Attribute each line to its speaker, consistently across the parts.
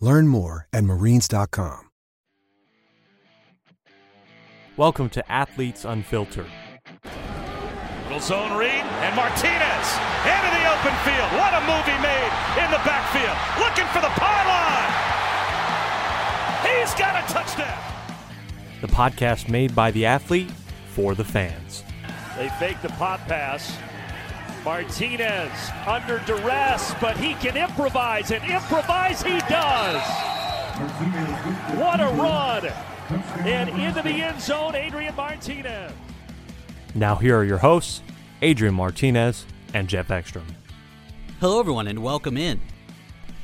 Speaker 1: Learn more at marines.com.
Speaker 2: Welcome to Athletes Unfiltered.
Speaker 3: Little zone read, and Martinez into the open field. What a move he made in the backfield. Looking for the pylon. He's got a touchdown.
Speaker 2: The podcast made by the athlete for the fans.
Speaker 3: They fake the pop pass. Martinez under duress, but he can improvise, and improvise he does. What a run! And into the end zone, Adrian Martinez.
Speaker 2: Now, here are your hosts, Adrian Martinez and Jeff Ekstrom.
Speaker 4: Hello, everyone, and welcome in.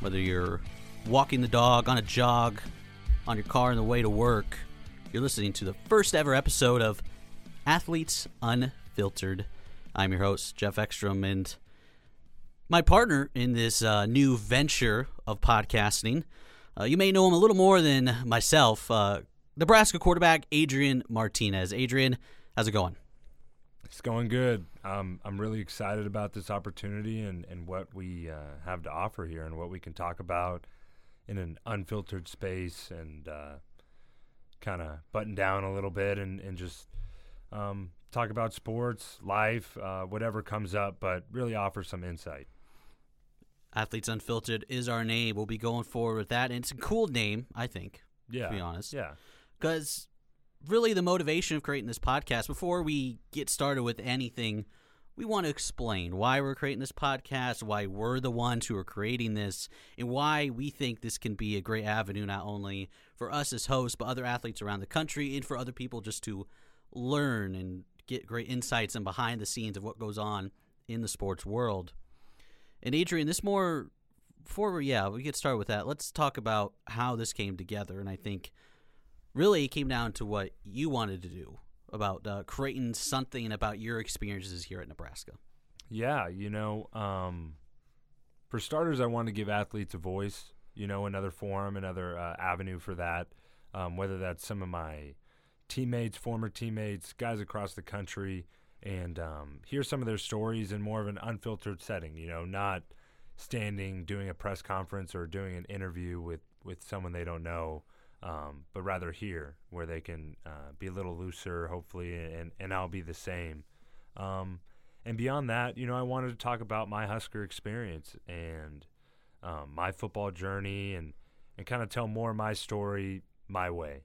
Speaker 4: Whether you're walking the dog, on a jog, on your car on the way to work, you're listening to the first ever episode of Athletes Unfiltered. I'm your host, Jeff Ekstrom, and my partner in this uh, new venture of podcasting. Uh, you may know him a little more than myself, uh, Nebraska quarterback Adrian Martinez. Adrian, how's it going?
Speaker 5: It's going good. Um, I'm really excited about this opportunity and, and what we uh, have to offer here and what we can talk about in an unfiltered space and uh, kind of button down a little bit and, and just um, talk about sports, life, uh, whatever comes up, but really offer some insight.
Speaker 4: Athletes Unfiltered is our name. We'll be going forward with that. And it's a cool name, I think,
Speaker 5: Yeah.
Speaker 4: to be honest.
Speaker 5: Yeah.
Speaker 4: Because really, the motivation of creating this podcast, before we get started with anything, we want to explain why we're creating this podcast, why we're the ones who are creating this, and why we think this can be a great avenue not only for us as hosts, but other athletes around the country, and for other people just to learn and get great insights and behind the scenes of what goes on in the sports world. And Adrian, this more before yeah we get started with that. Let's talk about how this came together, and I think really it came down to what you wanted to do about uh, creating something about your experiences here at Nebraska.
Speaker 5: Yeah, you know, um, for starters, I want to give athletes a voice. You know, another forum, another uh, avenue for that. Um, whether that's some of my teammates, former teammates, guys across the country, and um, hear some of their stories in more of an unfiltered setting. You know, not standing doing a press conference or doing an interview with with someone they don't know. Um, but rather here, where they can uh, be a little looser, hopefully, and, and I'll be the same. Um, and beyond that, you know, I wanted to talk about my Husker experience and um, my football journey and, and kind of tell more of my story my way.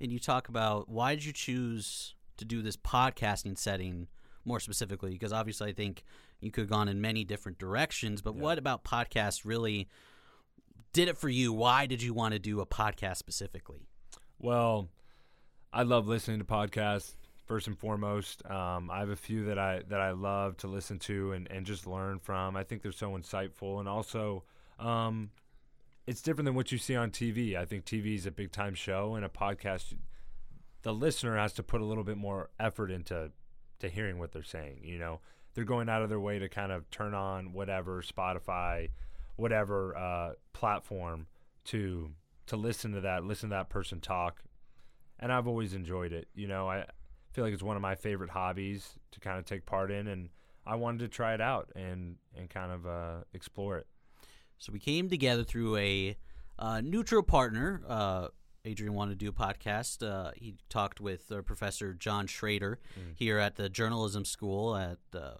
Speaker 4: And you talk about why did you choose to do this podcasting setting more specifically? Because obviously, I think you could have gone in many different directions. But
Speaker 5: Yeah.
Speaker 4: what about podcasts really did it for you? Why did you want to do a podcast specifically?
Speaker 5: Well, I love listening to podcasts first and foremost. Um, I have a few that I that I love to listen to and, and just learn from. I think they're so insightful, and also um, it's different than what you see on TV. I think TV is a big time show, and a podcast, the listener has to put a little bit more effort into to hearing what they're saying. You know, they're going out of their way to kind of turn on whatever Spotify, whatever uh, platform to to listen to that, listen to that person talk, and I've always enjoyed it. You know, I feel like it's one of my favorite hobbies to kind of take part in, and I wanted to try it out and and kind of uh, explore it.
Speaker 4: So we came together through a uh, neutral partner. Uh, Adrian wanted to do a podcast. Uh, he talked with uh, Professor John Schrader here at the journalism school at uh,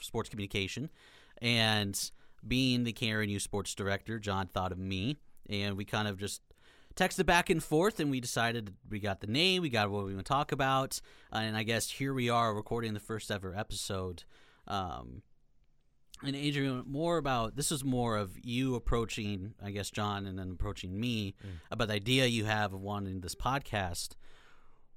Speaker 4: sports communication, and being the KRNU sports director, John thought of me, and we kind of just texted back and forth, and we decided we got the name, we got what we want to talk about, and I guess here we are recording the first ever episode. Um, and Adrian, more about this is more of you approaching, I guess, John, and then approaching me mm. about the idea you have of wanting this podcast.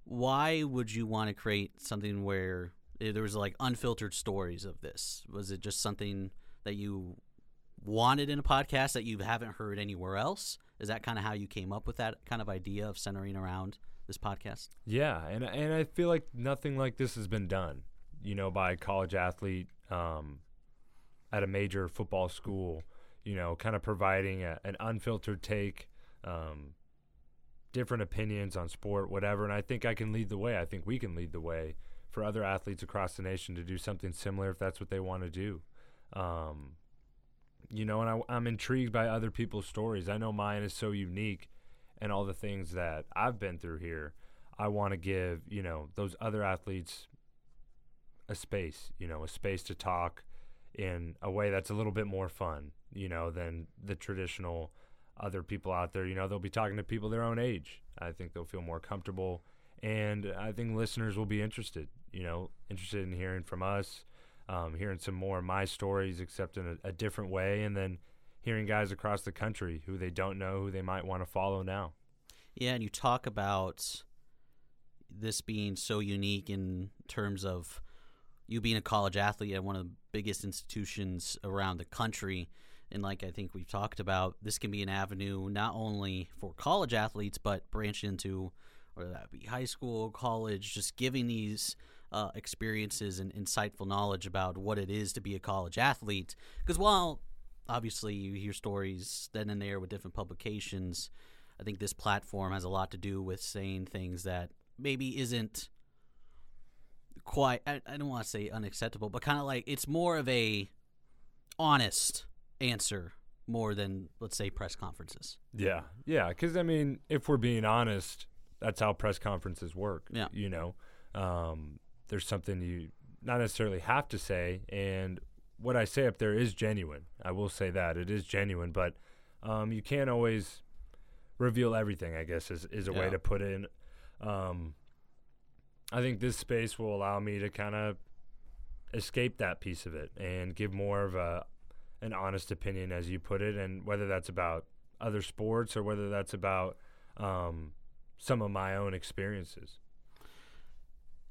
Speaker 4: Why would you want to create something where there was like unfiltered stories of this? Was it just something that you wanted in a podcast that you haven't heard anywhere else? Is that kind of how you came up with that kind of idea of centering around this podcast?
Speaker 5: Yeah, and and I feel like nothing like this has been done, you know, by a college athlete um, at a major football school. You know, kind of providing a, an unfiltered take, um, different opinions on sport, whatever. And I think I can lead the way. I think we can lead the way for other athletes across the nation to do something similar if that's what they want to do. Um, you know, and I, I'm intrigued by other people's stories. I know mine is so unique, and all the things that I've been through here. I want to give you know those other athletes a space, you know, a space to talk in a way that's a little bit more fun, you know, than the traditional other people out there. You know, they'll be talking to people their own age. I think they'll feel more comfortable, and I think listeners will be interested. You know, interested in hearing from us, um, hearing some more of my stories, except in a, a, different way, and then hearing guys across the country who they don't know, who they might want to follow now.
Speaker 4: Yeah, and you talk about this being so unique in terms of you being a college athlete at one of the biggest institutions around the country. And like I think we've talked about, this can be an avenue not only for college athletes, but branch into whether that be high school, college, just giving these uh, experiences and insightful knowledge about what it is to be a college athlete. Because while obviously you hear stories then and there with different publications, I think this platform has a lot to do with saying things that maybe isn't quite I, I don't want to say unacceptable, but kind of like it's more of a honest answer more than let's say press conferences.
Speaker 5: Yeah. Yeah, cuz I mean, if we're being honest, that's how press conferences work.
Speaker 4: Yeah.
Speaker 5: You know, um, there's something you not necessarily have to say, and what I say up there is genuine. I will say that it is genuine, but um, you can't always reveal everything. I guess is is a yeah. way to put it. In. Um, I think this space will allow me to kind of escape that piece of it and give more of a an honest opinion, as you put it, and whether that's about other sports or whether that's about um, some of my own experiences.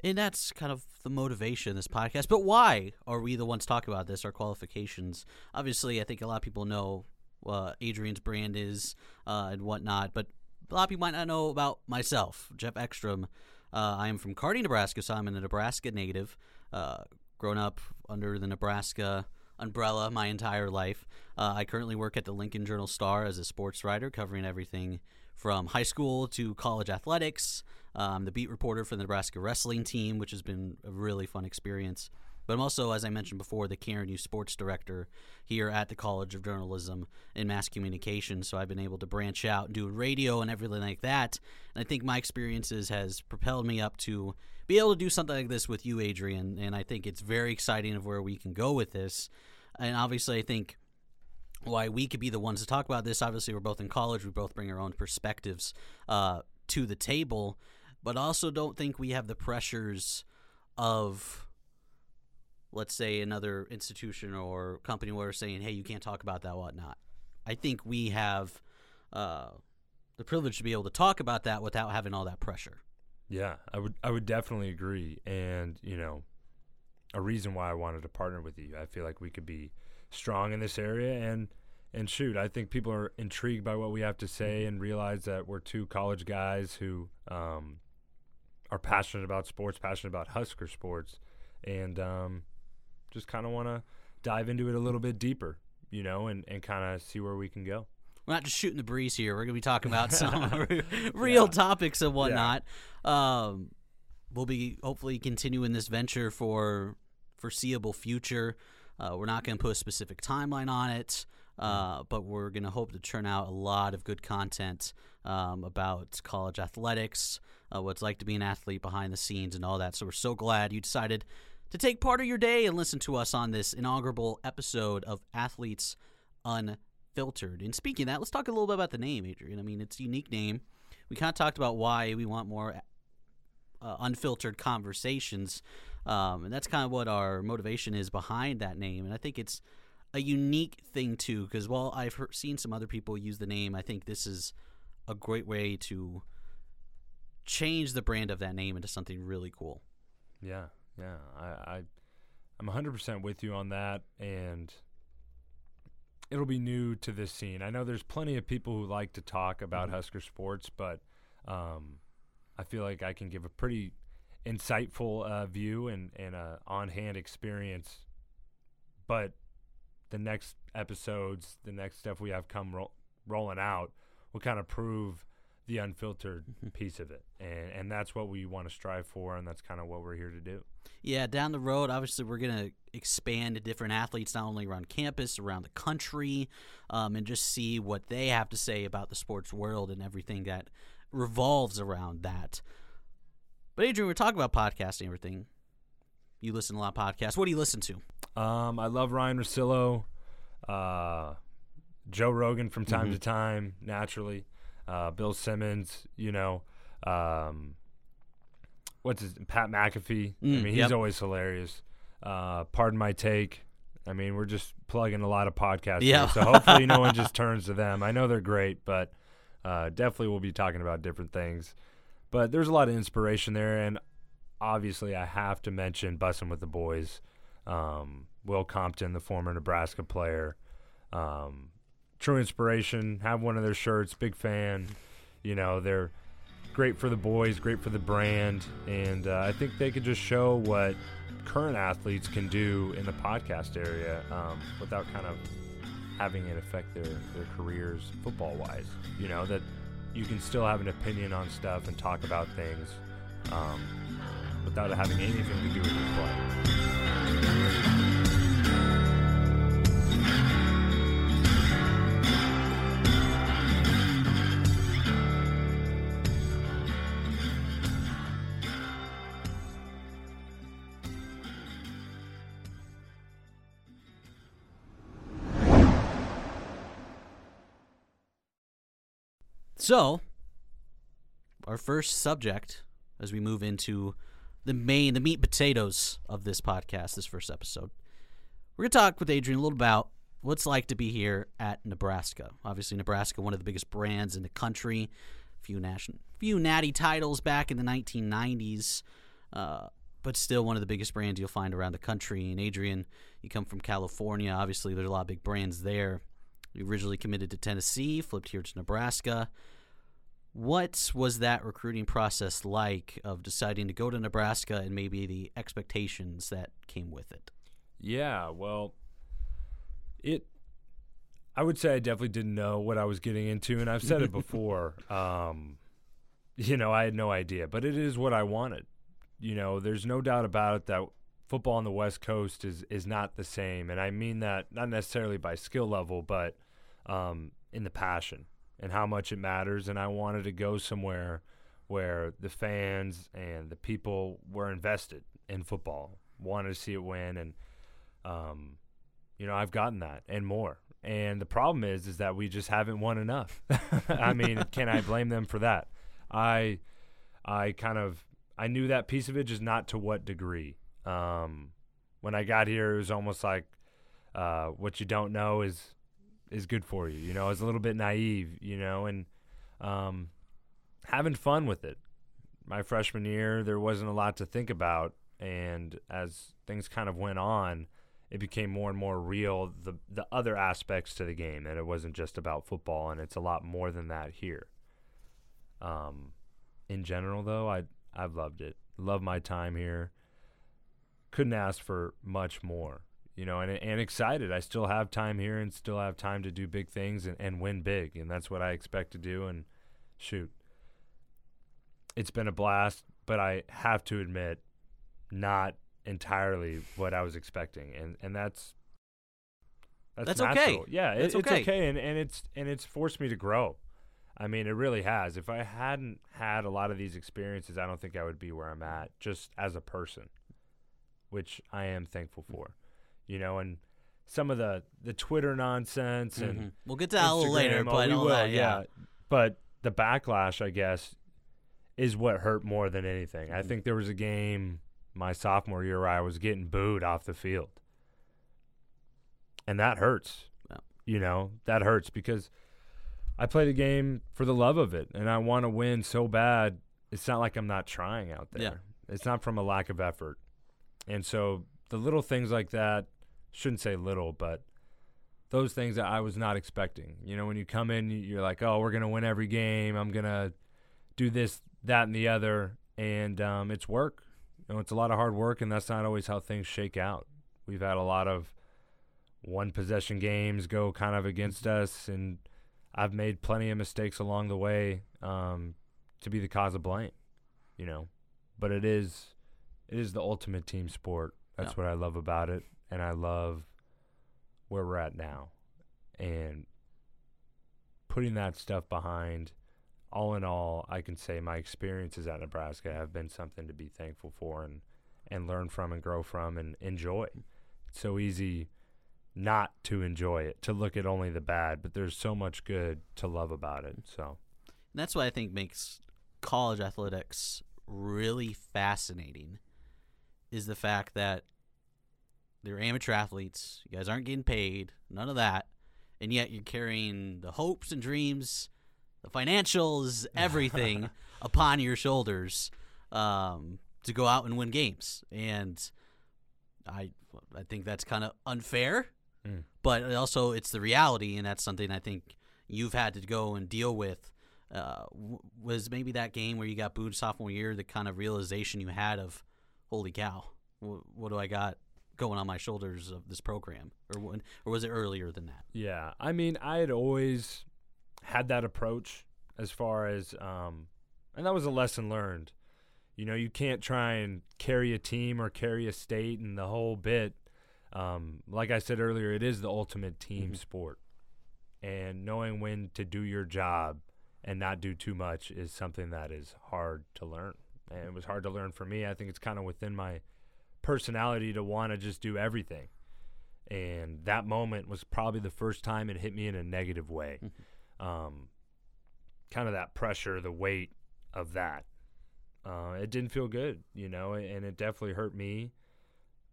Speaker 4: And that's kind of the motivation of this podcast. But why are we the ones talking about this? Our qualifications. Obviously, I think a lot of people know what Adrian's brand is uh, and whatnot, but a lot of people might not know about myself, Jeff Ekstrom. Uh, I am from Kearney, Nebraska, so I'm a Nebraska native. Uh, grown up under the Nebraska umbrella my entire life. Uh, I currently work at the Lincoln Journal Star as a sports writer, covering everything from high school to college athletics. I'm the beat reporter for the Nebraska wrestling team, which has been a really fun experience. But I'm also, as I mentioned before, the KRNU sports director here at the College of Journalism and Mass Communication. So I've been able to branch out and do radio and everything like that. And I think my experiences has propelled me up to be able to do something like this with you, Adrian. And I think it's very exciting of where we can go with this. And obviously, I think why we could be the ones to talk about this. Obviously, we're both in college. We both bring our own perspectives uh, to the table but also don't think we have the pressures of let's say another institution or company were saying, hey, you can't talk about that, whatnot. I think we have uh, the privilege to be able to talk about that without having all that pressure.
Speaker 5: Yeah, I would I would definitely agree. And, you know, a reason why I wanted to partner with you. I feel like we could be strong in this area and and shoot, I think people are intrigued by what we have to say and realize that we're two college guys who um, are passionate about sports, passionate about Husker sports, and um, just kind of want to dive into it a little bit deeper, you know, and, and kind of see where we can go.
Speaker 4: We're not just shooting the breeze here. We're going to be talking about some real yeah. topics and whatnot. Yeah. Um, we'll be hopefully continuing this venture for foreseeable future. Uh, we're not going to put a specific timeline on it, uh, but we're going to hope to turn out a lot of good content um, about college athletics, uh, what it's like to be an athlete behind the scenes, and all that. So we're so glad you decided to take part of your day and listen to us on this inaugural episode of Athletes Unfiltered. And speaking of that, let's talk a little bit about the name, Adrian. I mean, it's a unique name. We kind of talked about why we want more uh, unfiltered conversations, um, and that's kind of what our motivation is behind that name. And I think it's a unique thing too, because while I've heard, seen some other people use the name, I think this is a great way to change the brand of that name into something really cool.
Speaker 5: Yeah, yeah. I, I I'm 100% with you on that, and it'll be new to this scene. I know there's plenty of people who like to talk about mm-hmm. Husker sports, but um, I feel like I can give a pretty insightful uh, view and, and a on-hand experience. But the next episodes, the next stuff we have come ro- rolling out will kind of prove the unfiltered mm-hmm. piece of it. And, and that's what we want to strive for, and that's kind of what we're here to do.
Speaker 4: Yeah, down the road, obviously, we're going to expand to different athletes, not only around campus, around the country, um, and just see what they have to say about the sports world and everything that revolves around that. But, Adrian, we're talking about podcasting everything. You listen to a lot of podcasts. What do you listen to?
Speaker 5: Um, I love Ryan Russillo, uh, Joe Rogan from time mm-hmm. to time, naturally uh, Bill Simmons, you know, um, what's his Pat McAfee. Mm, I mean, he's yep. always hilarious. Uh, pardon my take. I mean, we're just plugging a lot of podcasts. Yeah. Here, so hopefully, no one just turns to them. I know they're great, but uh, definitely we'll be talking about different things. But there's a lot of inspiration there, and obviously, I have to mention Bussing with the Boys. Um, Will Compton, the former Nebraska player. Um, true inspiration. Have one of their shirts. Big fan. You know, they're great for the boys, great for the brand, and uh, I think they could just show what current athletes can do in the podcast area um, without kind of having it affect their, their careers football wise. You know, that you can still have an opinion on stuff and talk about things um, without having anything to do with your play.
Speaker 4: So, our first subject as we move into the main, the meat potatoes of this podcast, this first episode, we're going to talk with Adrian a little about what it's like to be here at Nebraska. Obviously, Nebraska, one of the biggest brands in the country, few national, few natty titles back in the 1990s, uh, but still one of the biggest brands you'll find around the country. And Adrian, you come from California. Obviously, there's a lot of big brands there. You originally committed to Tennessee, flipped here to Nebraska. What was that recruiting process like of deciding to go to Nebraska and maybe the expectations that came with it?
Speaker 5: Yeah, well, it I would say I definitely didn't know what I was getting into and I've said it before. Um, you know, I had no idea, but it is what I wanted. You know, there's no doubt about it that football on the West Coast is is not the same, and I mean that not necessarily by skill level, but um, in the passion and how much it matters. And I wanted to go somewhere where the fans and the people were invested in football, wanted to see it win, and um, you know I've gotten that and more. And the problem is, is that we just haven't won enough. I mean, can I blame them for that? I, I kind of I knew that piece of it, just not to what degree. Um, when I got here, it was almost like uh, what you don't know is is good for you. You know, I was a little bit naive, you know, and um, having fun with it. My freshman year, there wasn't a lot to think about, and as things kind of went on, it became more and more real. The the other aspects to the game, and it wasn't just about football, and it's a lot more than that here. Um, in general, though, I I've loved it. Love my time here. Couldn't ask for much more you know, and and excited. I still have time here and still have time to do big things and, and win big, and that's what I expect to do. And shoot, it's been a blast, but I have to admit, not entirely what I was expecting, and and that's
Speaker 4: that's, that's okay.
Speaker 5: Yeah, it, it's okay, okay. and and it's and it's forced me to grow. I mean, it really has. If I hadn't had a lot of these experiences, I don't think I would be where I'm at, just as a person, which I am thankful mm. for you know, and some of the the Twitter nonsense and
Speaker 4: Mhm. We'll get to that later,
Speaker 5: oh,
Speaker 4: but
Speaker 5: we will,
Speaker 4: that, yeah.
Speaker 5: But the backlash, I guess, is what hurt more than anything.
Speaker 4: Mm-hmm.
Speaker 5: I think there was a game my sophomore year where I was getting booed off the field, and that hurts.
Speaker 4: Yeah.
Speaker 5: You know that hurts because I play the game for the love of it, and I want to win so bad. It's not like I'm not trying out there.
Speaker 4: Yeah.
Speaker 5: It's not from a lack of effort, and so the little things like that shouldn't say little, but those things that I was not expecting. You know, when you come in, you're like, oh, we're gonna win every game. I'm gonna do this, that, and the other, and um, it's work. You know, it's a lot of hard work, and that's not always how things shake out. We've had a lot of one possession games go kind of against us, and I've made plenty of mistakes along the way um, to be the cause of blame. You know, but it is it is the ultimate team sport. That's
Speaker 4: Yeah.
Speaker 5: what I love about it, and I love where we're at now, and putting that stuff behind. All in all, I can say my experiences at Nebraska have been something to be thankful for and and learn from and grow from and enjoy. It's so easy not to enjoy it, to look at only the bad, but there's so much good to love about it. So,
Speaker 4: And that's what I think makes college athletics really fascinating is the fact that they're amateur athletes. You guys aren't getting paid, none of that. And yet you're carrying the hopes and dreams, the financials, everything upon your shoulders um, to go out and win games. And I I think that's kind of unfair,
Speaker 5: Mm.
Speaker 4: but also it's the reality, and that's something I think you've had to go and deal with. Uh, was maybe that game where you got booed sophomore year the kind of realization you had of, holy cow, wh- what do I got going on my shoulders of this program, or when, or was it earlier than that?
Speaker 5: yeah, I mean, I had always had that approach as far as, um, and that was a lesson learned. You know, you can't try and carry a team or carry a state and the whole bit. Um, like I said earlier, it is the ultimate team sport. And knowing when to do your job and not do too much is something that is hard to learn. And it was hard to learn for me. I think it's kind of within my personality to want to just do everything. And that moment was probably the first time it hit me in a negative way. Um, kind of that pressure, the weight of that. Uh, it didn't feel good, you know, and it definitely hurt me.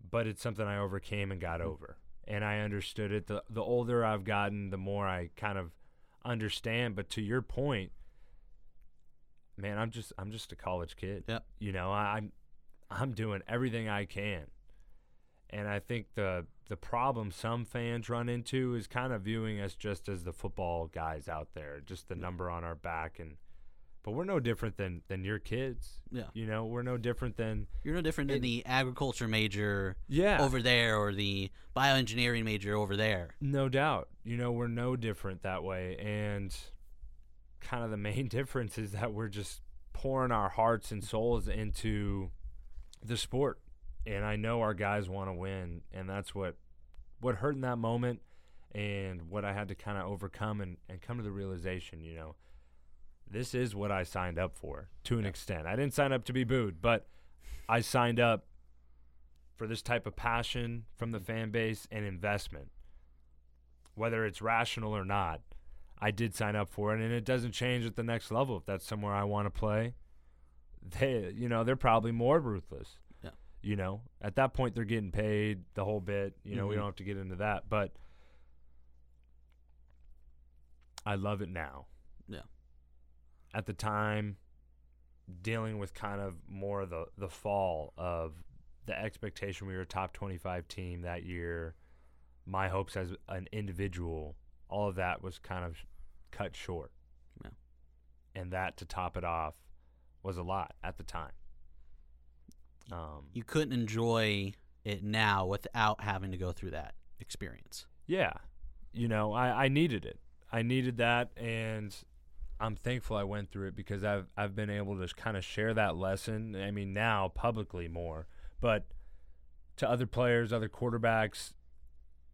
Speaker 5: But it's something I overcame and got over, and I understood it. the The older I've gotten, the more I kind of understand. But to your point, man, I'm just I'm just a college kid.
Speaker 4: Yep.
Speaker 5: You know, I, I'm I'm doing everything I can, and I think the the problem some fans run into is kind of viewing us just as the football guys out there, just the number on our back, and but we're no different than than your kids.
Speaker 4: Yeah.
Speaker 5: You know, we're no different than
Speaker 4: You're no different than
Speaker 5: It-
Speaker 4: the agriculture major
Speaker 5: yeah
Speaker 4: over there or the bioengineering major over there.
Speaker 5: No doubt. You know, we're no different that way. And kind of the main difference is that we're just pouring our hearts and souls into the sport. And I know our guys want to win. And that's what what hurt in that moment and what I had to kind of overcome and, and come to the realization, you know, this is what I signed up for to an extent. I didn't sign up to be booed, but I signed up for this type of passion from the mm. fan base and investment. Whether it's rational or not, I did sign up for it, and it doesn't change at the next level. If that's somewhere I want to play, they, you know, they're probably more ruthless.
Speaker 4: Yeah.
Speaker 5: You know, at that point, they're getting paid the whole bit. You know, we
Speaker 4: Mhm.
Speaker 5: don't have to get into that, but I love it now.
Speaker 4: Yeah.
Speaker 5: At the time, dealing with kind of more of the the fall of the expectation we were a top 25 team that year my hopes as an individual all of that was kind of cut short
Speaker 4: Yeah.
Speaker 5: and that to top it off was a lot at the time. Um,
Speaker 4: You couldn't enjoy it now without having to go through that experience.
Speaker 5: yeah. You know I, I needed it. I needed that and i'm thankful i went through it because i've i've been able to kind of share that lesson i mean now publicly more. But to other players other quarterbacks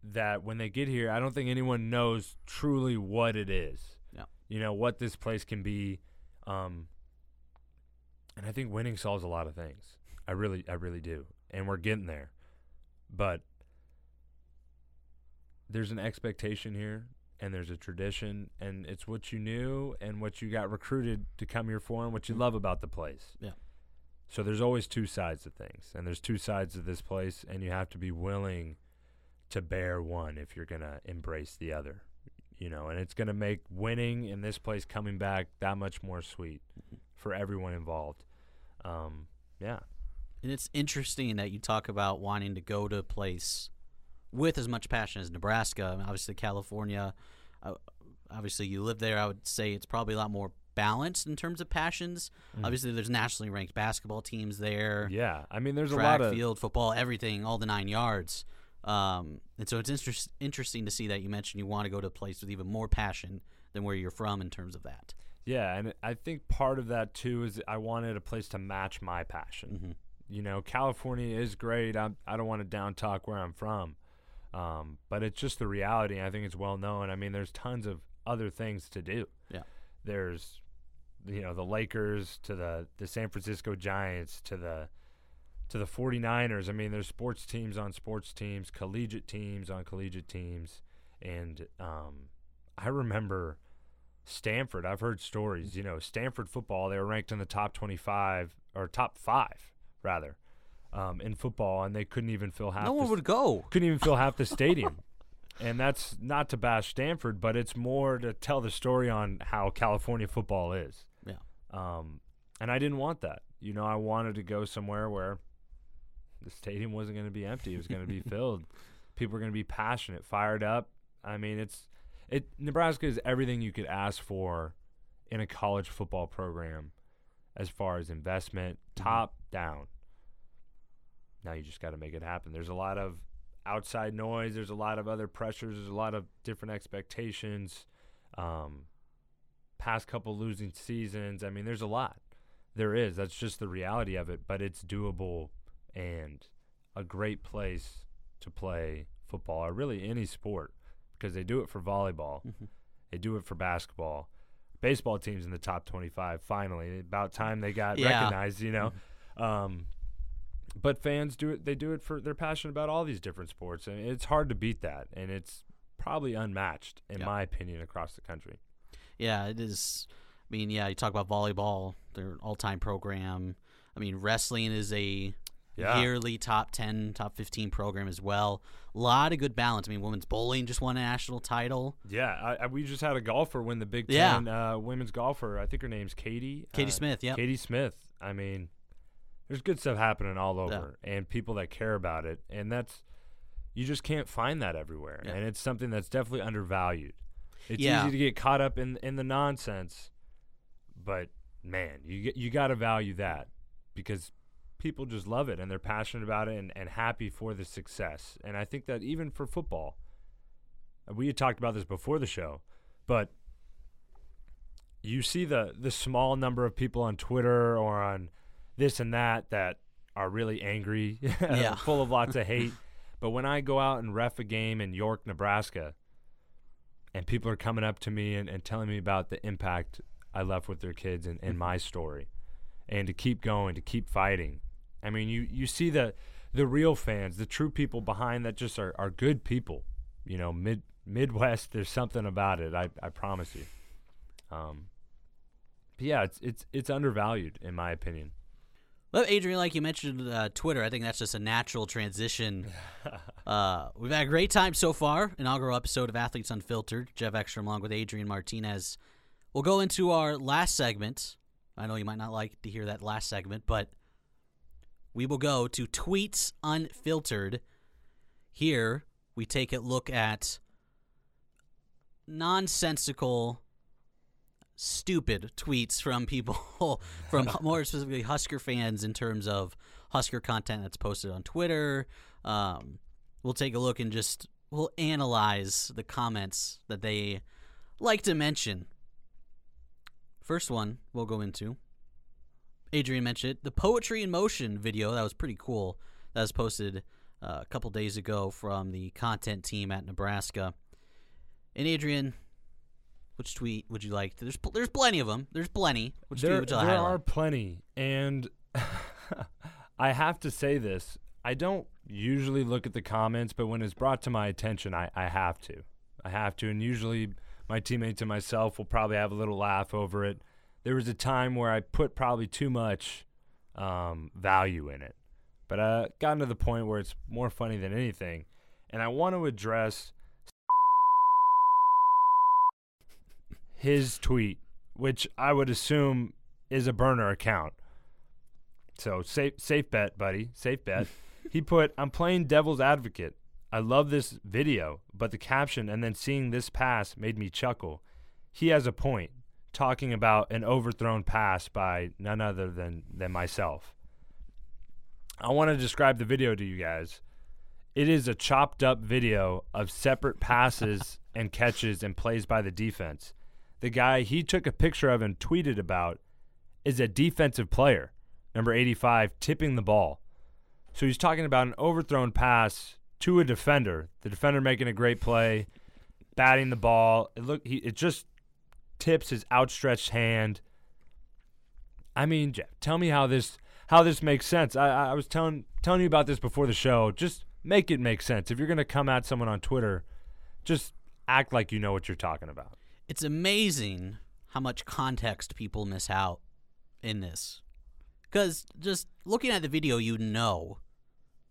Speaker 5: that when they get here i don't think anyone knows truly what it is.
Speaker 4: Yeah.
Speaker 5: you know what this place can be um and i think winning solves a lot of things i really i really do and we're getting there but there's an expectation here and there's a tradition and it's what you knew and what you got recruited to come here for and what you mm-hmm. love about the place.
Speaker 4: Yeah.
Speaker 5: So there's always two sides of things and there's two sides of this place and you have to be willing to bear one if you're going to embrace the other. You know, and it's going to make winning in this place coming back that much more sweet for everyone involved. Um, yeah.
Speaker 4: And it's interesting that you talk about wanting to go to a place with as much passion as Nebraska. I mean, obviously, California, uh, obviously, you live there. I would say it's probably a lot more balanced in terms of passions. Obviously, there's nationally ranked basketball teams there.
Speaker 5: Yeah. I mean, there's a lot of
Speaker 4: field, football, everything, all the nine yards. Um, and so it's inter- interesting to see that you mentioned you want to go to a place with even more passion than where you're from in terms of that.
Speaker 5: Yeah, and I think part of that too is I wanted a place to match my passion.
Speaker 4: Mm-hmm.
Speaker 5: You know, California is great. I'm, I don't want to down talk where I'm from, um, but it's just the reality. I think it's well known. I mean, there's tons of other things to do.
Speaker 4: Yeah.
Speaker 5: There's, you know, the Lakers to the the San Francisco Giants to the to the 49ers. I mean, there's sports teams on sports teams, collegiate teams on collegiate teams, and um, I remember Stanford. I've heard stories. You know, Stanford football. They were ranked in the top 25 or top five rather um, in football, and they couldn't even fill half.
Speaker 4: no
Speaker 5: the
Speaker 4: one would go.
Speaker 5: couldn't even fill half the stadium. And that's not to bash Stanford, but it's more to tell the story on how California football is.
Speaker 4: Yeah.
Speaker 5: Um, and I didn't want that. You know, I wanted to go somewhere where the stadium wasn't going to be empty. It was going to be filled. People were going to be passionate, fired up. I mean, it's it. Nebraska is everything you could ask for in a college football program, as far as investment, top down. Now you just got to make it happen. There's a lot of outside noise. There's a lot of other pressures. There's a lot of different expectations. Um, past couple losing seasons. I mean, there's a lot. There is. That's just the reality of it. But it's doable and a great place to play football or really any sport because they do it for volleyball. They do it for basketball. Baseball teams in the top 25 finally. About time they got
Speaker 4: Yeah.
Speaker 5: recognized, you know. Um, but fans do it they do it for they're passionate about all these different sports and it's hard to beat that and it's probably unmatched in
Speaker 4: Yeah.
Speaker 5: my opinion across the country.
Speaker 4: Yeah, it is. I mean, yeah, you talk about volleyball, their all-time program. I mean, wrestling is a
Speaker 5: Yeah.
Speaker 4: yearly top 10, top 15 program as well. A lot of good balance. I mean, women's bowling just won a national title.
Speaker 5: Yeah, I, I, we just had a golfer win the Big
Speaker 4: Yeah.
Speaker 5: Ten uh, women's golfer. I think her name's Katie.
Speaker 4: Katie
Speaker 5: uh,
Speaker 4: Smith, yeah.
Speaker 5: Katie Smith. I mean, there's good stuff happening all over, and people that care about it, and that's you just can't find that everywhere,
Speaker 4: Yeah.
Speaker 5: and it's something that's definitely undervalued. It's
Speaker 4: Yeah.
Speaker 5: easy to get caught up in in the nonsense, but man, you you got to value that because people just love it and they're passionate about it and, and happy for the success. And I think that even for football, we had talked about this before the show, but you see the the small number of people on Twitter or on this and that that are really angry, full of lots of hate. But when I go out and ref a game in York, Nebraska, and people are coming up to me and, and telling me about the impact I left with their kids and, and mm-hmm. my story, and to keep going, to keep fighting. I mean, you, you see the the real fans, the true people behind that just are, are good people. You know, mid Midwest, there's something about it. I, I promise you. Um, but yeah, it's it's it's undervalued in my opinion.
Speaker 4: Well, Adrian, like you mentioned, uh, Twitter. I think that's just a natural transition. uh, we've had a great time so far. Inaugural episode of Athletes Unfiltered. Jeff Ekstrom along with Adrian Martinez. We'll go into our last segment. I know you might not like to hear that last segment, but we will go to Tweets Unfiltered. Here, we take a look at nonsensical stupid tweets from people from more specifically Husker fans in terms of Husker content that's posted on Twitter. Um, we'll take a look and just we'll analyze the comments that they like to mention. First one we'll go into. Adrian mentioned it, the Poetry in Motion video. That was pretty cool. That was posted uh, a couple days ago from the content team at Nebraska. And Adrian, which tweet would you like? There's pl- there's plenty of them. There's plenty. Which
Speaker 5: there
Speaker 4: tweet would you
Speaker 5: there are plenty, and I have to say this. I don't usually look at the comments, but when it's brought to my attention, I, I have to. I have to. And usually my teammates and myself will probably have a little laugh over it. There was a time where I put probably too much um, value in it, but I gotten to the point where it's more funny than anything. And I want to address his tweet, which I would assume is a burner account. So safe safe bet, buddy. Safe bet. he put, I'm playing devil's advocate. I love this video, but the caption and then seeing this pass made me chuckle. He has a point, talking about an overthrown pass by none other than, than myself. I want to describe the video to you guys. It is a chopped up video of separate passes and catches and plays by the defense. The guy he took a picture of and tweeted about is a defensive player, number 85, tipping the ball. So he's talking about an overthrown pass to a defender. The defender making a great play, batting the ball. It look he it just tips his outstretched hand. I mean, Jeff, tell me how this how this makes sense. I, I was telling telling you about this before the show. Just make it make sense. If you're gonna come at someone on Twitter, just act like you know what you're talking about.
Speaker 4: It's amazing how much context people miss out in this. Because just looking at the video, you know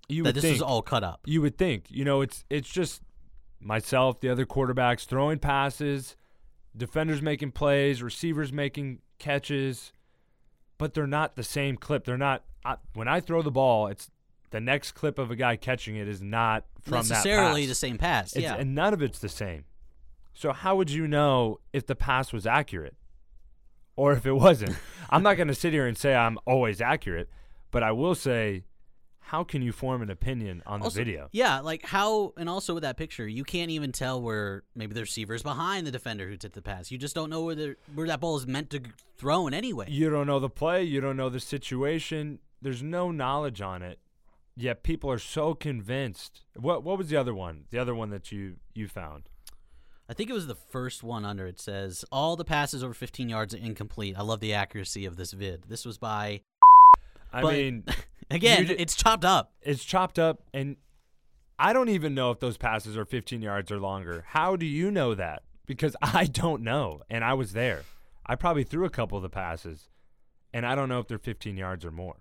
Speaker 5: You
Speaker 4: that this
Speaker 5: think,
Speaker 4: is all cut up.
Speaker 5: You would think. You know, it's it's just myself, the other quarterbacks throwing passes, defenders making plays, receivers making catches, but they're not the same clip. They're not. I, when I throw the ball, it's the next clip of a guy catching it is not from
Speaker 4: necessarily
Speaker 5: that
Speaker 4: the same pass.
Speaker 5: It's-
Speaker 4: yeah.
Speaker 5: and none of it's the same. So how would you know if the pass was accurate or if it wasn't? I'm not going to sit here and say I'm always accurate, but I will say, how can you form an opinion on the
Speaker 4: Also,
Speaker 5: video?
Speaker 4: Yeah, like how, and also with that picture, you can't even tell where maybe the receiver is behind the defender who tipped the pass. You just don't know where the where that ball is meant to g- throw in anyway.
Speaker 5: You don't know the play, you don't know the situation. There's no knowledge on it. Yet people are so convinced. What what was the other one? The other one that you you found?
Speaker 4: I think it was the first one under. It says all the passes over 15 yards are incomplete. I love the accuracy of this vid. This was by
Speaker 5: I
Speaker 4: But-
Speaker 5: mean,
Speaker 4: again, it's chopped up.
Speaker 5: it's chopped up and I don't even know if those passes are 15 yards or longer. How do you know that? Because I don't know and I was there. I probably threw a couple of the passes and I don't know if they're 15 yards or more.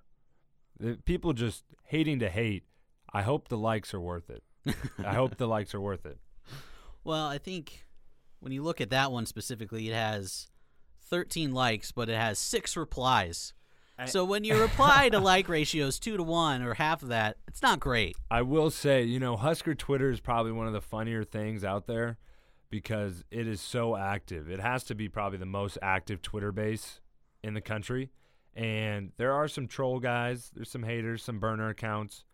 Speaker 5: The people just hating to hate. I hope the likes are worth it. I hope the likes are worth it.
Speaker 4: Well, I think when you look at that one specifically, it has 13 likes, but it has six replies. So when your reply to like ratio is two to one or half of that, it's not great.
Speaker 5: I will say, you know, Husker Twitter is probably one of the funnier things out there because it is so active. It has to be probably the most active Twitter base in the country. And there are some troll guys, there's some haters, some burner accounts,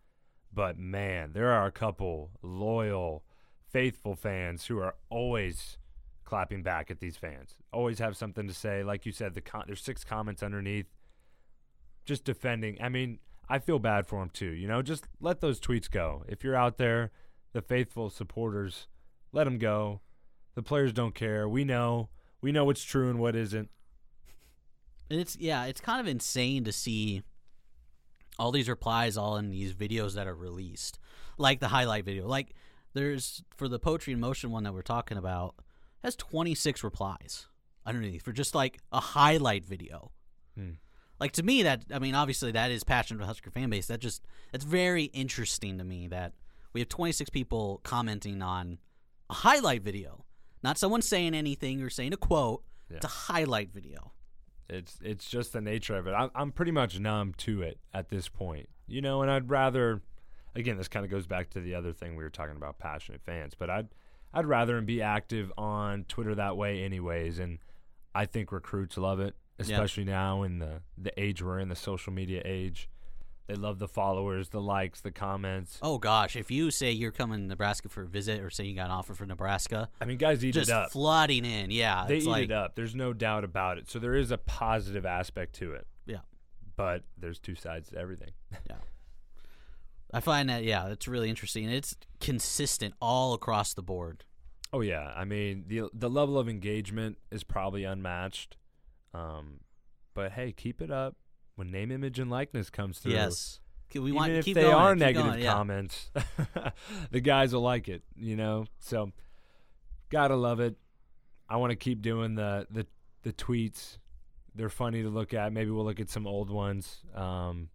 Speaker 5: but man, there are a couple loyal, faithful fans who are always clapping back at these fans. Always have something to say. Like you said, the con- there's six comments underneath just defending. I mean, I feel bad for him too. You know, just let those tweets go. If you're out there, the faithful supporters, let them go. The players don't care. We know. We know what's true and what isn't.
Speaker 4: It's yeah, it's kind of insane to see all these replies all in these videos that are released, like the highlight video. Like there's for the poetry in motion one that we're talking about has 26 replies underneath for just like a highlight video.
Speaker 5: Hmm.
Speaker 4: Like to me, that I mean, obviously that is passion for Husker fan base. That just that's very interesting to me that we have 26 people commenting on a highlight video, not someone saying anything or saying a quote. It's a highlight video.
Speaker 5: It's it's just the nature of it. I'm I'm pretty much numb to it at this point. You know, and I'd rather again, this kind of goes back to the other thing we were talking about passionate fans, but I'd I'd rather be active on Twitter that way anyways and I think recruits love it, especially now in the the age we're in, the social media age. They love the followers, the likes, the comments.
Speaker 4: Oh gosh, if you say you're coming to Nebraska for a visit, or say you got an offer for Nebraska,
Speaker 5: I mean, guys eat
Speaker 4: just
Speaker 5: it up.
Speaker 4: flooding in, yeah,
Speaker 5: they eat
Speaker 4: like,
Speaker 5: it up. There's no doubt about it. So there is a positive aspect to it,
Speaker 4: yeah,
Speaker 5: but there's two sides to everything.
Speaker 4: yeah. I find that yeah, it's really interesting. It's consistent all across the board.
Speaker 5: Oh yeah, I mean the the level of engagement is probably unmatched. Um, but hey, keep it up. When name, image, and likeness comes through,
Speaker 4: Yes, We
Speaker 5: even
Speaker 4: want
Speaker 5: if
Speaker 4: keep
Speaker 5: they
Speaker 4: going,
Speaker 5: are
Speaker 4: keep
Speaker 5: negative
Speaker 4: going, yeah.
Speaker 5: comments, the guys will like it. You know, so gotta love it. I want to keep doing the the the tweets. They're funny to look at. Maybe we'll look at some old ones. Um,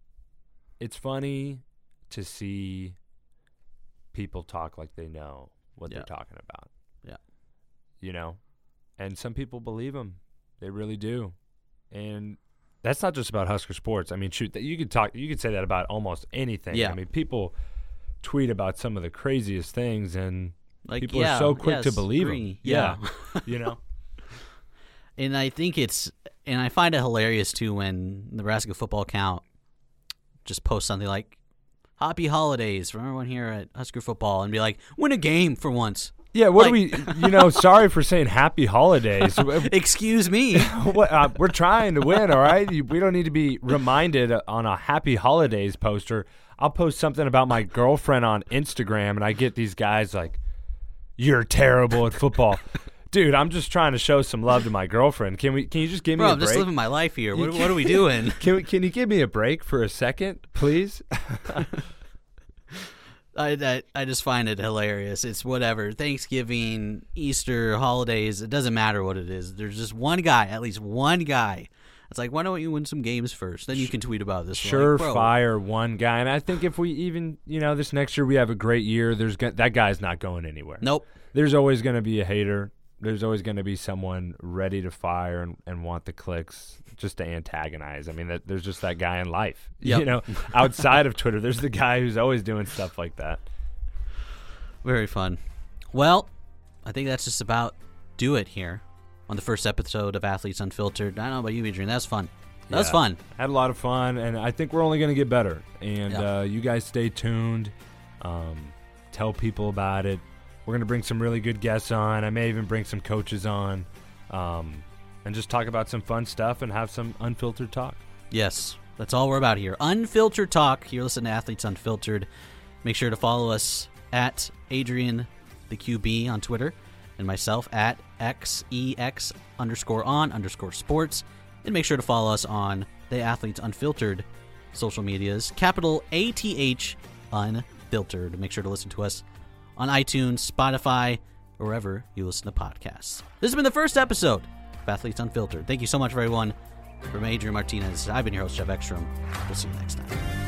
Speaker 5: it's funny to see people talk like they know what
Speaker 4: Yeah.
Speaker 5: they're talking about.
Speaker 4: Yeah.
Speaker 5: You know, and some people believe them. They really do. And that's not just about Husker sports. I mean, shoot, that you could talk. You could say that about almost anything.
Speaker 4: Yeah.
Speaker 5: I mean, people tweet about some of the craziest things, and
Speaker 4: Like
Speaker 5: people
Speaker 4: yeah,
Speaker 5: are so quick to believe them.
Speaker 4: Yeah.
Speaker 5: you know.
Speaker 4: And I think it's, and I find it hilarious too when Nebraska football count just posts something like "Happy Holidays" from everyone here at Husker football, and be like, "Win a game for once."
Speaker 5: Yeah. What
Speaker 4: Like-
Speaker 5: do we? You know, sorry for saying happy holidays.
Speaker 4: Excuse me.
Speaker 5: what, uh, we're trying to win, all right? We don't need to be reminded on a happy holidays poster. I'll post something about my girlfriend on Instagram, and I get these guys like, "You're terrible at football." Dude, I'm just trying to show some love to my girlfriend. Can we? Can you just give me
Speaker 4: Bro,
Speaker 5: a
Speaker 4: I'm just
Speaker 5: break?
Speaker 4: living my life here. What, what are we doing?
Speaker 5: Can we, Can you give me a break for a second, please?
Speaker 4: I, I I just find it hilarious. It's whatever Thanksgiving, Easter, holidays. It doesn't matter what it is. There's just one guy, at least one guy. It's like, why don't you win some games first? Then you can tweet about this. one. Like,
Speaker 5: Surefire one guy, and I think if we even, you know, this next year we have a great year, there's go- that guy's not going anywhere.
Speaker 4: Nope.
Speaker 5: there's always going to be a hater. There's always going to be someone ready to fire and, and want the clicks just to antagonize. I mean, that, there's just that guy in life.
Speaker 4: Yep.
Speaker 5: You know, outside of Twitter, there's the guy who's always doing stuff like that.
Speaker 4: Very fun. Well, I think that's just about do it here on the first episode of Athletes Unfiltered. I don't know about you, Adrian. That's fun. That was
Speaker 5: Yeah.
Speaker 4: fun.
Speaker 5: Had a lot of fun, and I think we're only going to get better. And
Speaker 4: Yeah.
Speaker 5: uh, you guys stay tuned. Um, tell people about it. We're going to bring some really good guests on. I may even bring some coaches on, um, and just talk about some fun stuff and have some unfiltered talk.
Speaker 4: Yes, that's all we're about here. Unfiltered talk. You're listening to Athletes Unfiltered. Make sure to follow us at Adrian the QB on Twitter and myself at xex underscore on underscore sports. And make sure to follow us on the Athletes Unfiltered social medias, capital ATH Unfiltered. Make sure to listen to us on iTunes, Spotify, wherever you listen to podcasts. This has been the first episode of Athletes Unfiltered. Thank you so much, everyone. From Adrian Martinez, I've been your host, Jeff Ekstrom. We'll see you next time.